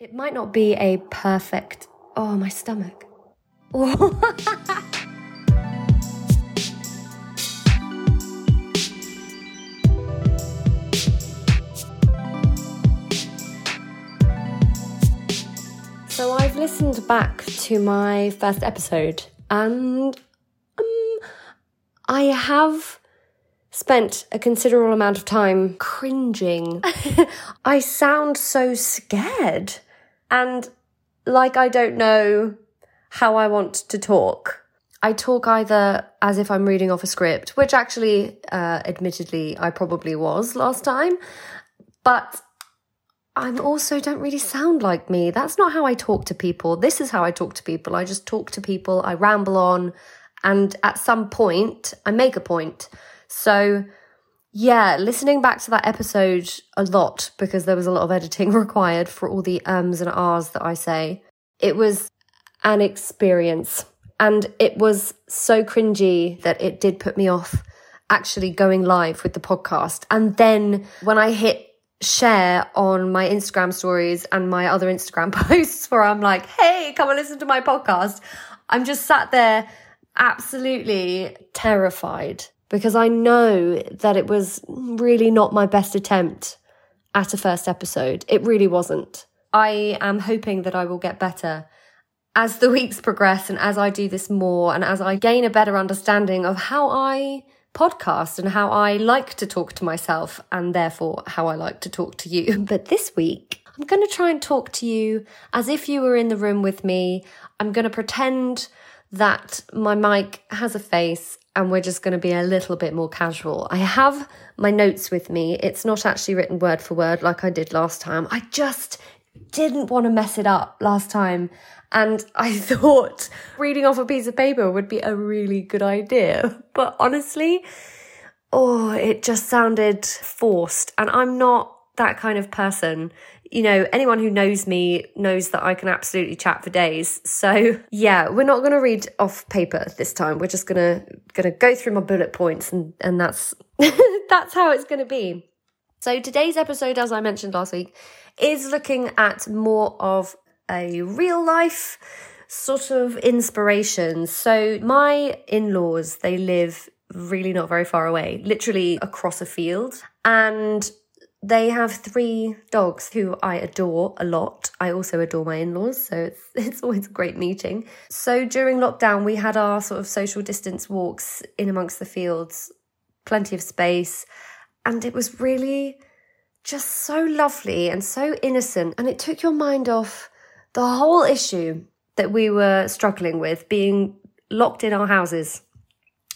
It might not be a perfect. Oh, my stomach. so I've listened back to my first episode and um, I have spent a considerable amount of time cringing. I sound so scared and like I don't know how I want to talk. I talk either as if I'm reading off a script, which actually, uh, admittedly, I probably was last time, but I also don't really sound like me. That's not how I talk to people. This is how I talk to people. I just talk to people, I ramble on, and at some point, I make a point. So, yeah, listening back to that episode a lot because there was a lot of editing required for all the ums and ahs that I say. It was an experience. And it was so cringy that it did put me off actually going live with the podcast. And then when I hit share on my Instagram stories and my other Instagram posts where I'm like, hey, come and listen to my podcast, I'm just sat there absolutely terrified because I know that it was really not my best attempt at a first episode. It really wasn't. I am hoping that I will get better as the weeks progress and as I do this more and as I gain a better understanding of how I podcast and how I like to talk to myself and therefore how I like to talk to you. But this week, I'm going to try and talk to you as if you were in the room with me. I'm going to pretend that my mic has a face and we're just going to be a little bit more casual. I have my notes with me. It's not actually written word for word like I did last time. I just didn't want to mess it up last time. And I thought reading off a piece of paper would be a really good idea. But honestly, oh, it just sounded forced. And I'm not that kind of person you know, anyone who knows me knows that I can absolutely chat for days. So yeah, we're not going to read off paper this time. We're just going to go through my bullet points and, and that's, that's how it's going to be. So today's episode, as I mentioned last week, is looking at more of a real life sort of inspiration. So my in-laws, they live really not very far away, literally across a field. And they have three dogs who I adore a lot. I also adore my in laws, so it's, it's always a great meeting. So during lockdown, we had our sort of social distance walks in amongst the fields, plenty of space, and it was really just so lovely and so innocent. And it took your mind off the whole issue that we were struggling with being locked in our houses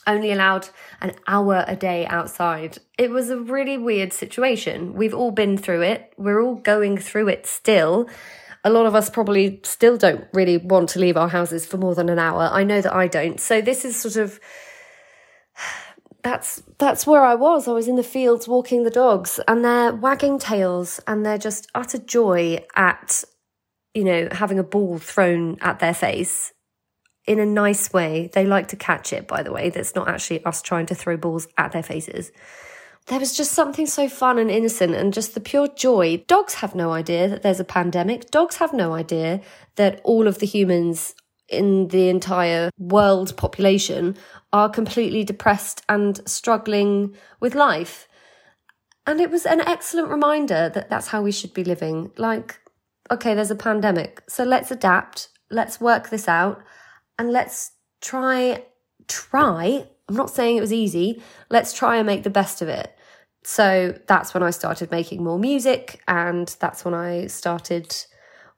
only allowed an hour a day outside. It was a really weird situation. We've all been through it. We're all going through it still. A lot of us probably still don't really want to leave our houses for more than an hour. I know that I don't. So this is sort of that's that's where I was. I was in the fields walking the dogs and they're wagging tails and they're just utter joy at you know having a ball thrown at their face in a nice way. They like to catch it, by the way. That's not actually us trying to throw balls at their faces. There was just something so fun and innocent and just the pure joy. Dogs have no idea that there's a pandemic. Dogs have no idea that all of the humans in the entire world population are completely depressed and struggling with life. And it was an excellent reminder that that's how we should be living. Like, okay, there's a pandemic, so let's adapt, let's work this out and let's try, try. I'm not saying it was easy. Let's try and make the best of it. So that's when I started making more music, and that's when I started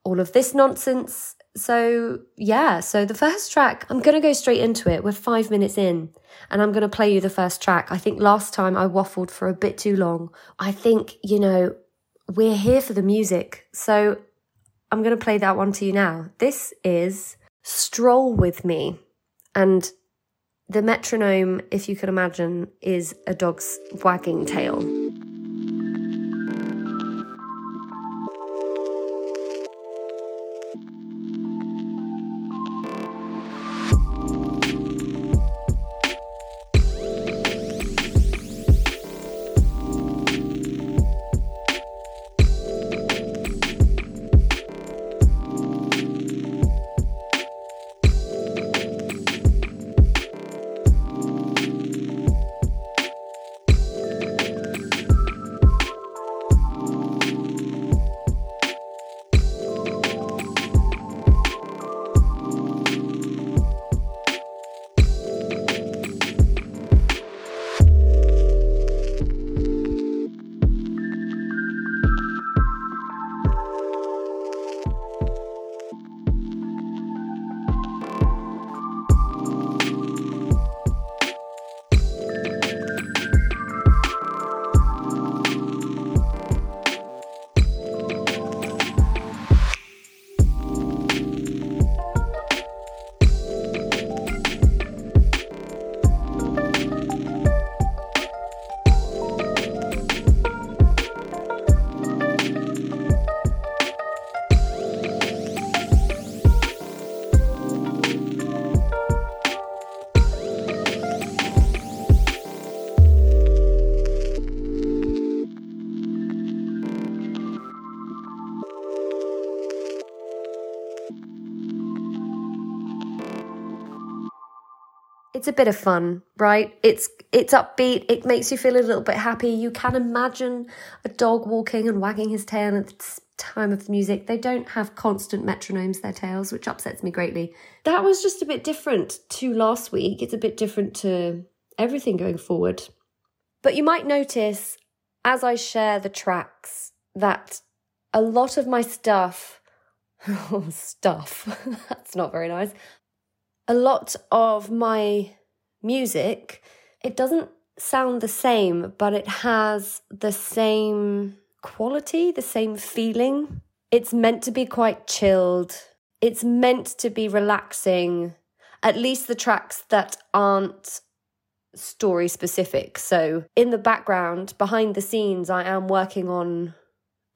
all of this nonsense. So, yeah, so the first track, I'm going to go straight into it. We're five minutes in, and I'm going to play you the first track. I think last time I waffled for a bit too long. I think, you know, we're here for the music. So I'm going to play that one to you now. This is stroll with me. And the metronome, if you can imagine, is a dog's wagging tail. It's a bit of fun, right? It's it's upbeat. It makes you feel a little bit happy. You can imagine a dog walking and wagging his tail at the time of the music. They don't have constant metronomes, their tails, which upsets me greatly. That was just a bit different to last week. It's a bit different to everything going forward. But you might notice as I share the tracks that a lot of my stuff, stuff, that's not very nice. A lot of my music, it doesn't sound the same, but it has the same quality, the same feeling. It's meant to be quite chilled. It's meant to be relaxing, at least the tracks that aren't story specific. So, in the background, behind the scenes, I am working on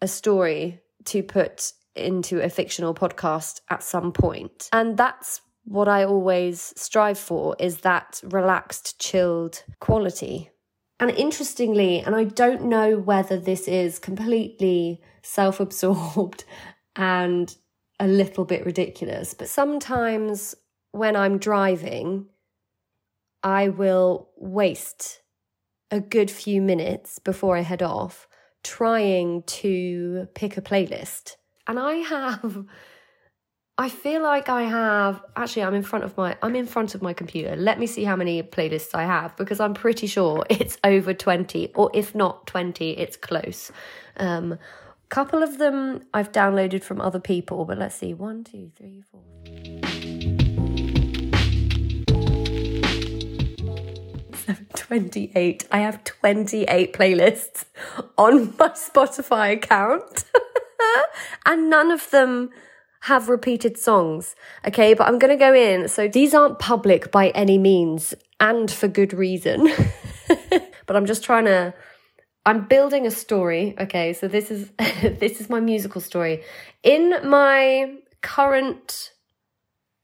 a story to put into a fictional podcast at some point. And that's what I always strive for is that relaxed, chilled quality. And interestingly, and I don't know whether this is completely self absorbed and a little bit ridiculous, but sometimes when I'm driving, I will waste a good few minutes before I head off trying to pick a playlist. And I have I feel like I have actually I'm in front of my I'm in front of my computer. Let me see how many playlists I have because I'm pretty sure it's over 20 or if not 20 it's close. Um couple of them I've downloaded from other people, but let's see. One, two, three, four. 28. I have 28 playlists on my Spotify account. and none of them have repeated songs. Okay, but I'm going to go in. So these aren't public by any means and for good reason. but I'm just trying to I'm building a story. Okay, so this is this is my musical story. In my current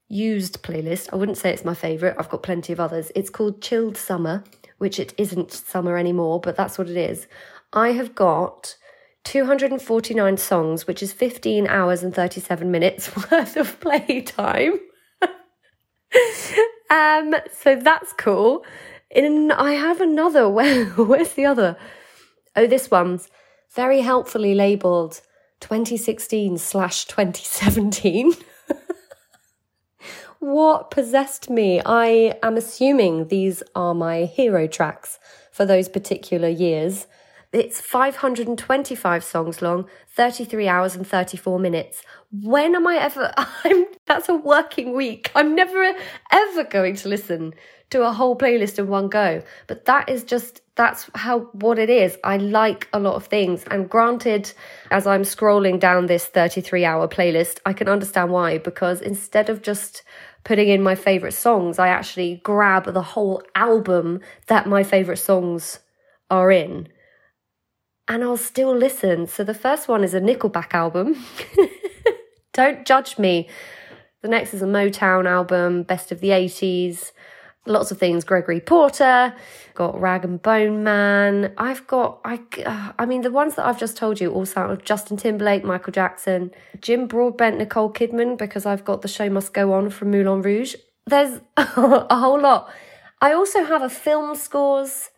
used playlist, I wouldn't say it's my favorite. I've got plenty of others. It's called Chilled Summer, which it isn't summer anymore, but that's what it is. I have got 249 songs, which is 15 hours and 37 minutes worth of playtime. um, so that's cool. And I have another. Where, where's the other? Oh, this one's very helpfully labeled 2016 slash 2017. what possessed me? I am assuming these are my hero tracks for those particular years. It's 525 songs long, 33 hours and 34 minutes. When am I ever? I'm, that's a working week. I'm never ever going to listen to a whole playlist in one go. But that is just, that's how, what it is. I like a lot of things. And granted, as I'm scrolling down this 33 hour playlist, I can understand why, because instead of just putting in my favorite songs, I actually grab the whole album that my favorite songs are in and I'll still listen. So the first one is a Nickelback album. Don't judge me. The next is a Motown album, Best of the 80s. Lots of things. Gregory Porter, got Rag and Bone Man. I've got, I, uh, I mean, the ones that I've just told you all sound Justin Timberlake, Michael Jackson, Jim Broadbent, Nicole Kidman, because I've got The Show Must Go On from Moulin Rouge. There's a whole lot. I also have a film scores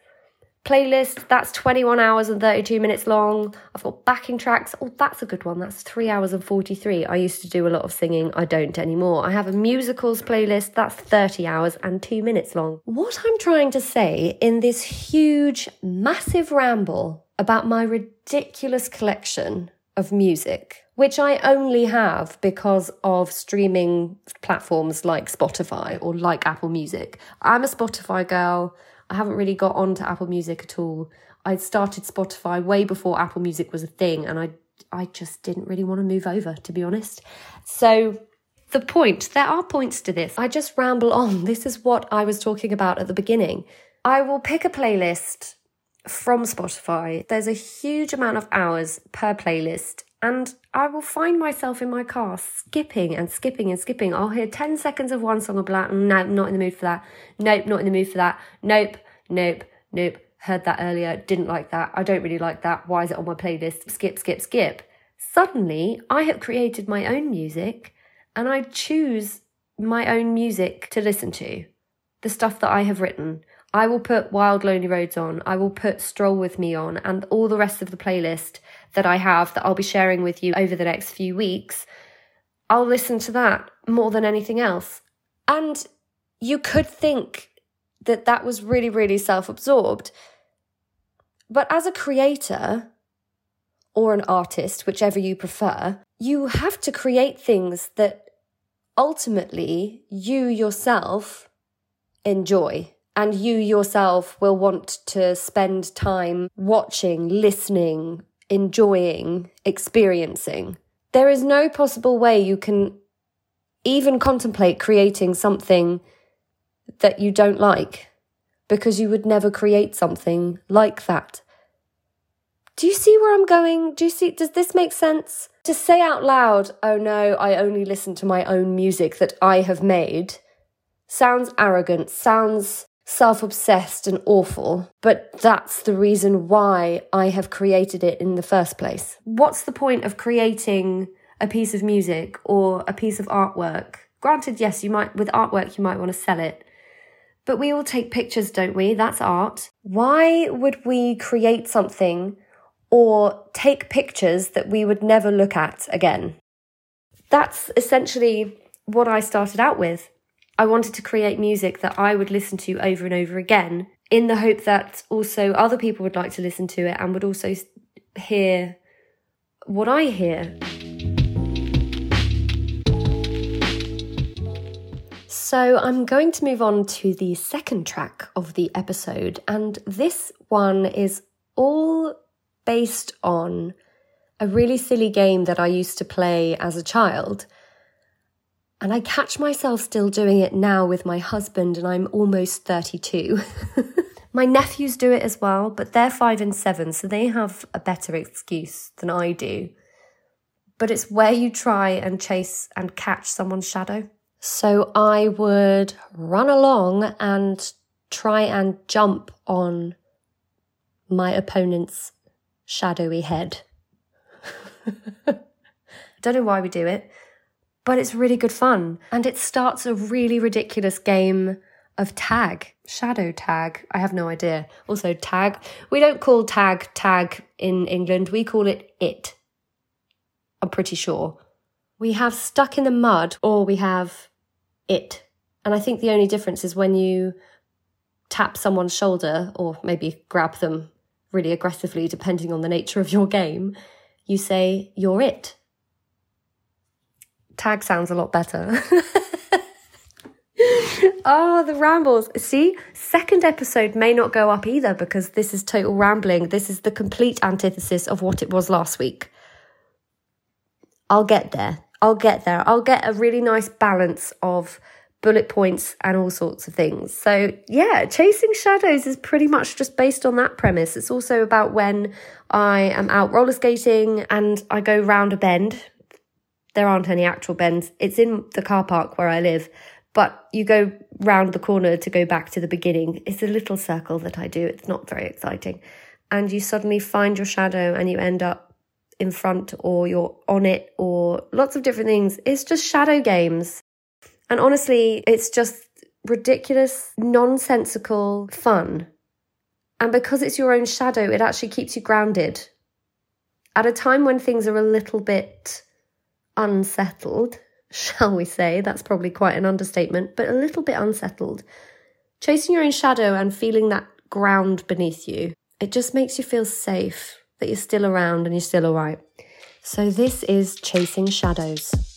playlist. That's 21 hours and 32 minutes long. I've got backing tracks. Oh that's a good one. That's 3 hours and 43 i used to do a lot of singing. I don't anymore. I have a musicals playlist. That's 30 hours and 2 minutes long. What i'm trying to say in this huge massive ramble about my ridiculous collection of music which I only have because of streaming platforms like Spotify or like Apple Music. I'm a Spotify girl. I haven't really got onto Apple Music at all. I'd started Spotify way before Apple Music was a thing, and I I just didn't really want to move over, to be honest. So the point, there are points to this. I just ramble on. This is what I was talking about at the beginning. I will pick a playlist from Spotify. There's a huge amount of hours per playlist, and I will find myself in my car skipping and skipping and skipping. I'll hear 10 seconds of one song of black. No, not in the mood for that. Nope, not in the mood for that. Nope, nope, nope. Heard that earlier. Didn't like that. I don't really like that. Why is it on my playlist? Skip, skip, skip. Suddenly, I have created my own music and I choose my own music to listen to. the stuff that I have written. I will put Wild Lonely Roads on. I will put Stroll With Me on and all the rest of the playlist that I have that I'll be sharing with you over the next few weeks. I'll listen to that more than anything else. And you could think that that was really, really self absorbed. But as a creator or an artist, whichever you prefer, you have to create things that ultimately you yourself enjoy and you yourself will want to spend time watching, listening, enjoying, experiencing. There is no possible way you can even contemplate creating something that you don't like because you would never create something like that. Do you see where I'm going? Do you see does this make sense? To say out loud, "Oh no, I only listen to my own music that I have made." sounds arrogant, sounds self obsessed and awful, but that's the reason why I have created it in the first place. What's the point of creating a piece of music or a piece of artwork? Granted, yes, you might, with artwork, you might want to sell it. But we all take pictures, don't we? That's art. Why would we create something or take pictures that we would never look at again? That's essentially what I started out with. I wanted to create music that I would listen to over and over again in the hope that also other people would like to listen to it and would also hear what I hear. So, I'm going to move on to the second track of the episode, and this one is all based on a really silly game that I used to play as a child. And I catch myself still doing it now with my husband, and I'm almost 32. my nephews do it as well, but they're five and seven, so they have a better excuse than I do. But it's where you try and chase and catch someone's shadow. So I would run along and try and jump on my opponent's shadowy head. Don't know why we do it but it's really good fun. And it starts a really ridiculous game of tag, shadow tag. I have no idea. Also, tag. We don't call tag tag in England, we call it it. I'm pretty sure. We have stuck in the mud or we have it. And I think the only difference is when you tap someone's shoulder or maybe grab them really aggressively, depending on the nature of your game, you say, You're it. Tag sounds a lot better. oh, the rambles. See, second episode may not go up either because this is total rambling. This is the complete antithesis of what it was last week. I'll get there. I'll get there. I'll get a really nice balance of bullet points and all sorts of things. So, yeah, Chasing Shadows is pretty much just based on that premise. It's also about when I am out roller skating and I go round a bend there aren't any actual bends. It's in the car park where I live, but you go round the corner to go back to the beginning. It's a little circle that I do. It's not very exciting. And you suddenly find your shadow and you end up in front or you're on it or lots of different things. It's just shadow games. And honestly, it's just ridiculous, nonsensical fun. And because it's your own shadow, it actually keeps you grounded. At a time when things are a little bit unsettled, shall we say, that's probably quite an understatement, but a little bit unsettled. Chasing your own shadow and feeling that ground beneath you, it just makes you feel safe that you're still around and you're still all right. So, this is Chasing Shadows.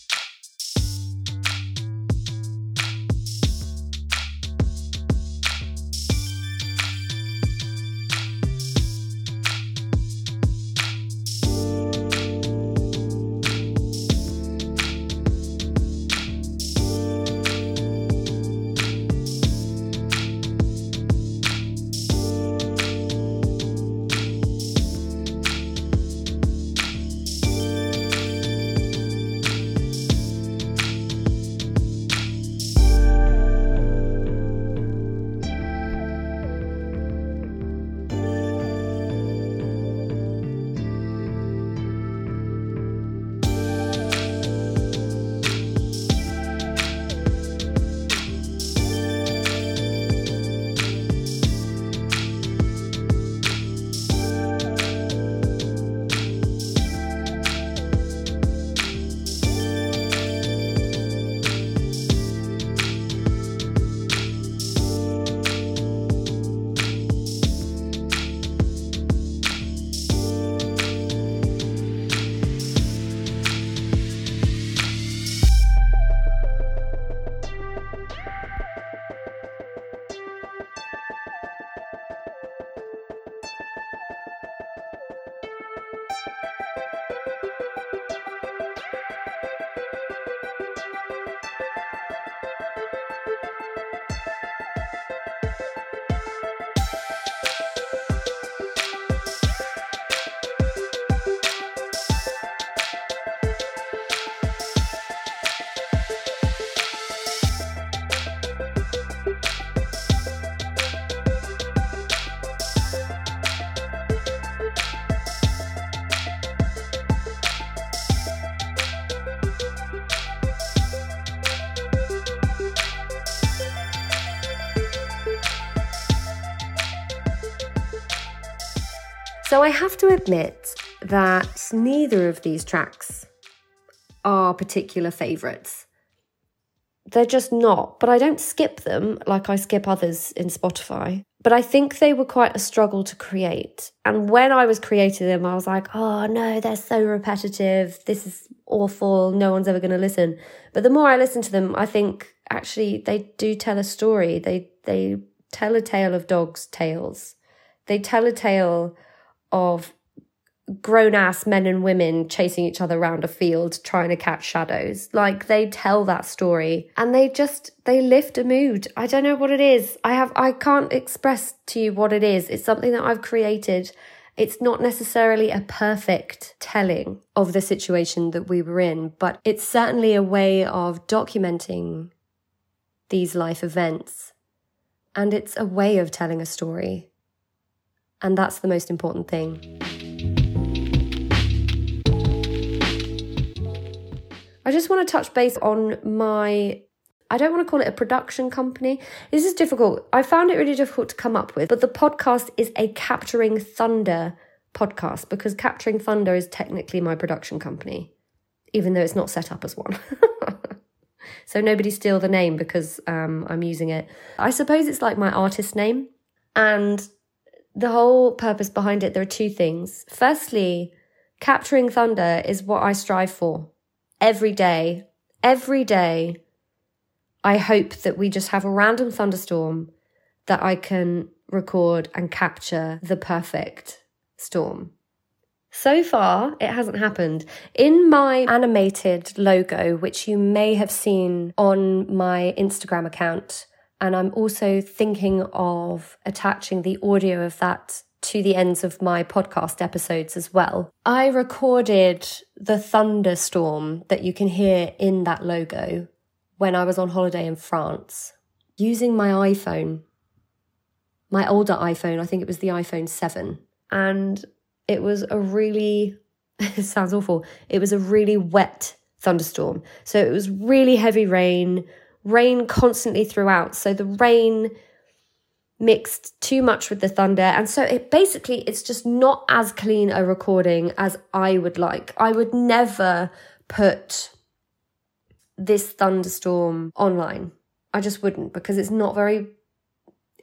So I have to admit that neither of these tracks are particular favourites. They're just not, but I don't skip them like I skip others in Spotify. But I think they were quite a struggle to create. And when I was creating them, I was like, oh no, they're so repetitive. This is awful. No one's ever going to listen. But the more I listen to them, I think actually they do tell a story. They, they tell a tale of dogs' tails. They tell a tale of grown ass men and women chasing each other around a field trying to catch shadows. Like they tell that story and they just they lift a mood. I don't know what it is. I have I can't express to you what it is. It's something that I've created. It's not necessarily a perfect telling of the situation that we were in, but it's certainly a way of documenting these life events. And it's a way of telling a story. And that's the most important thing. I just want to touch base on my I don't want to call it a production company. This is difficult. I found it really difficult to come up with, but the podcast is a Capturing Thunder podcast because Capturing Thunder is technically my production company, even though it's not set up as one. so nobody steal the name because um, I'm using it. I suppose it's like my artist name. And the whole purpose behind it, there are two things. Firstly, capturing thunder is what I strive for every day. Every day, I hope that we just have a random thunderstorm that I can record and capture the perfect storm. So far, it hasn't happened. In my animated logo, which you may have seen on my Instagram account, and I'm also thinking of attaching the audio of that to the ends of my podcast episodes as well. I recorded the thunderstorm that you can hear in that logo when I was on holiday in France using my iPhone, my older iPhone, I think it was the iPhone 7. And it was a really, it sounds awful, it was a really wet thunderstorm. So it was really heavy rain, rain constantly throughout. So the rain mixed too much with the thunder and so it basically it's just not as clean a recording as I would like. I would never put this thunderstorm online. I just wouldn't because it's not very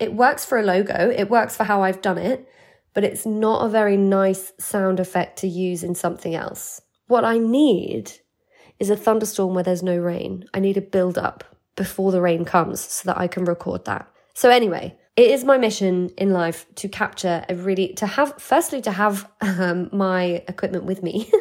it works for a logo, it works for how I've done it, but it's not a very nice sound effect to use in something else. What I need is a thunderstorm where there's no rain. I need a build up before the rain comes so that I can record that. So anyway, it is my mission in life to capture a really to have firstly to have um, my equipment with me.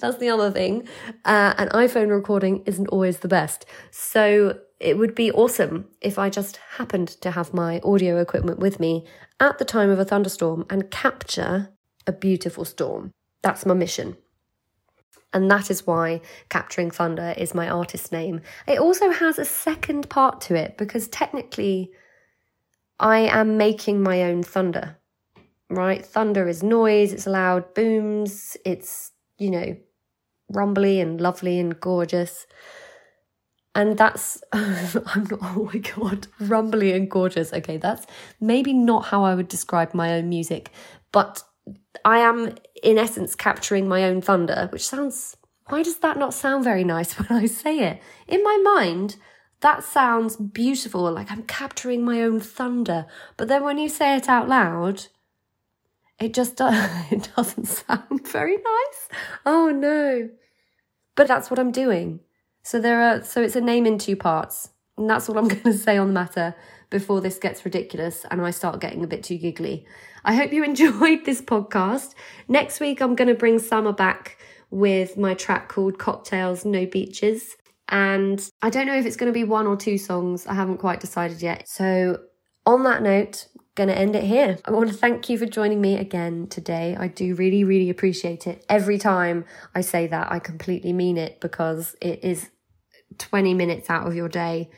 That's the other thing. Uh, an iphone recording isn't always the best. So it would be awesome if i just happened to have my audio equipment with me at the time of a thunderstorm and capture a beautiful storm. That's my mission and that is why Capturing Thunder is my artist name. It also has a second part to it because technically I am making my own thunder, right? Thunder is noise, it's loud booms, it's, you know, rumbly and lovely and gorgeous. And that's, I'm not, oh my God, rumbly and gorgeous. Okay, that's maybe not how I would describe my own music, but I am, in essence, capturing my own thunder, which sounds, why does that not sound very nice when I say it? In my mind, that sounds beautiful, like I'm capturing my own thunder. But then when you say it out loud, it just does, it doesn't sound very nice. Oh no. But that's what I'm doing. So there are so it's a name in two parts. And that's all I'm going to say on the matter before this gets ridiculous and I start getting a bit too giggly. I hope you enjoyed this podcast. Next week I'm going to bring Summer back with my track called Cocktails No Beaches. And I don't know if it's going to be one or two songs. I haven't quite decided yet. So, on that note, going to end it here. I want to thank you for joining me again today. I do really, really appreciate it. Every time I say that, I completely mean it because it is 20 minutes out of your day.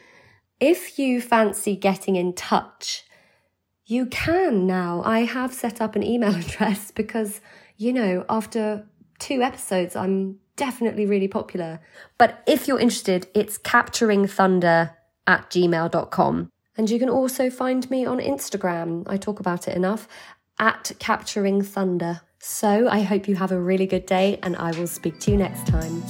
If you fancy getting in touch, you can now. I have set up an email address because, you know, after two episodes, I'm definitely really popular. But if you're interested, it's capturingthunder at gmail.com. And you can also find me on Instagram. I talk about it enough at Capturing Thunder. So I hope you have a really good day and I will speak to you next time.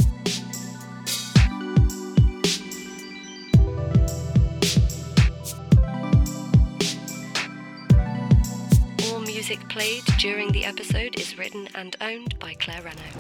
Music played during the episode is written and owned by Claire Renault.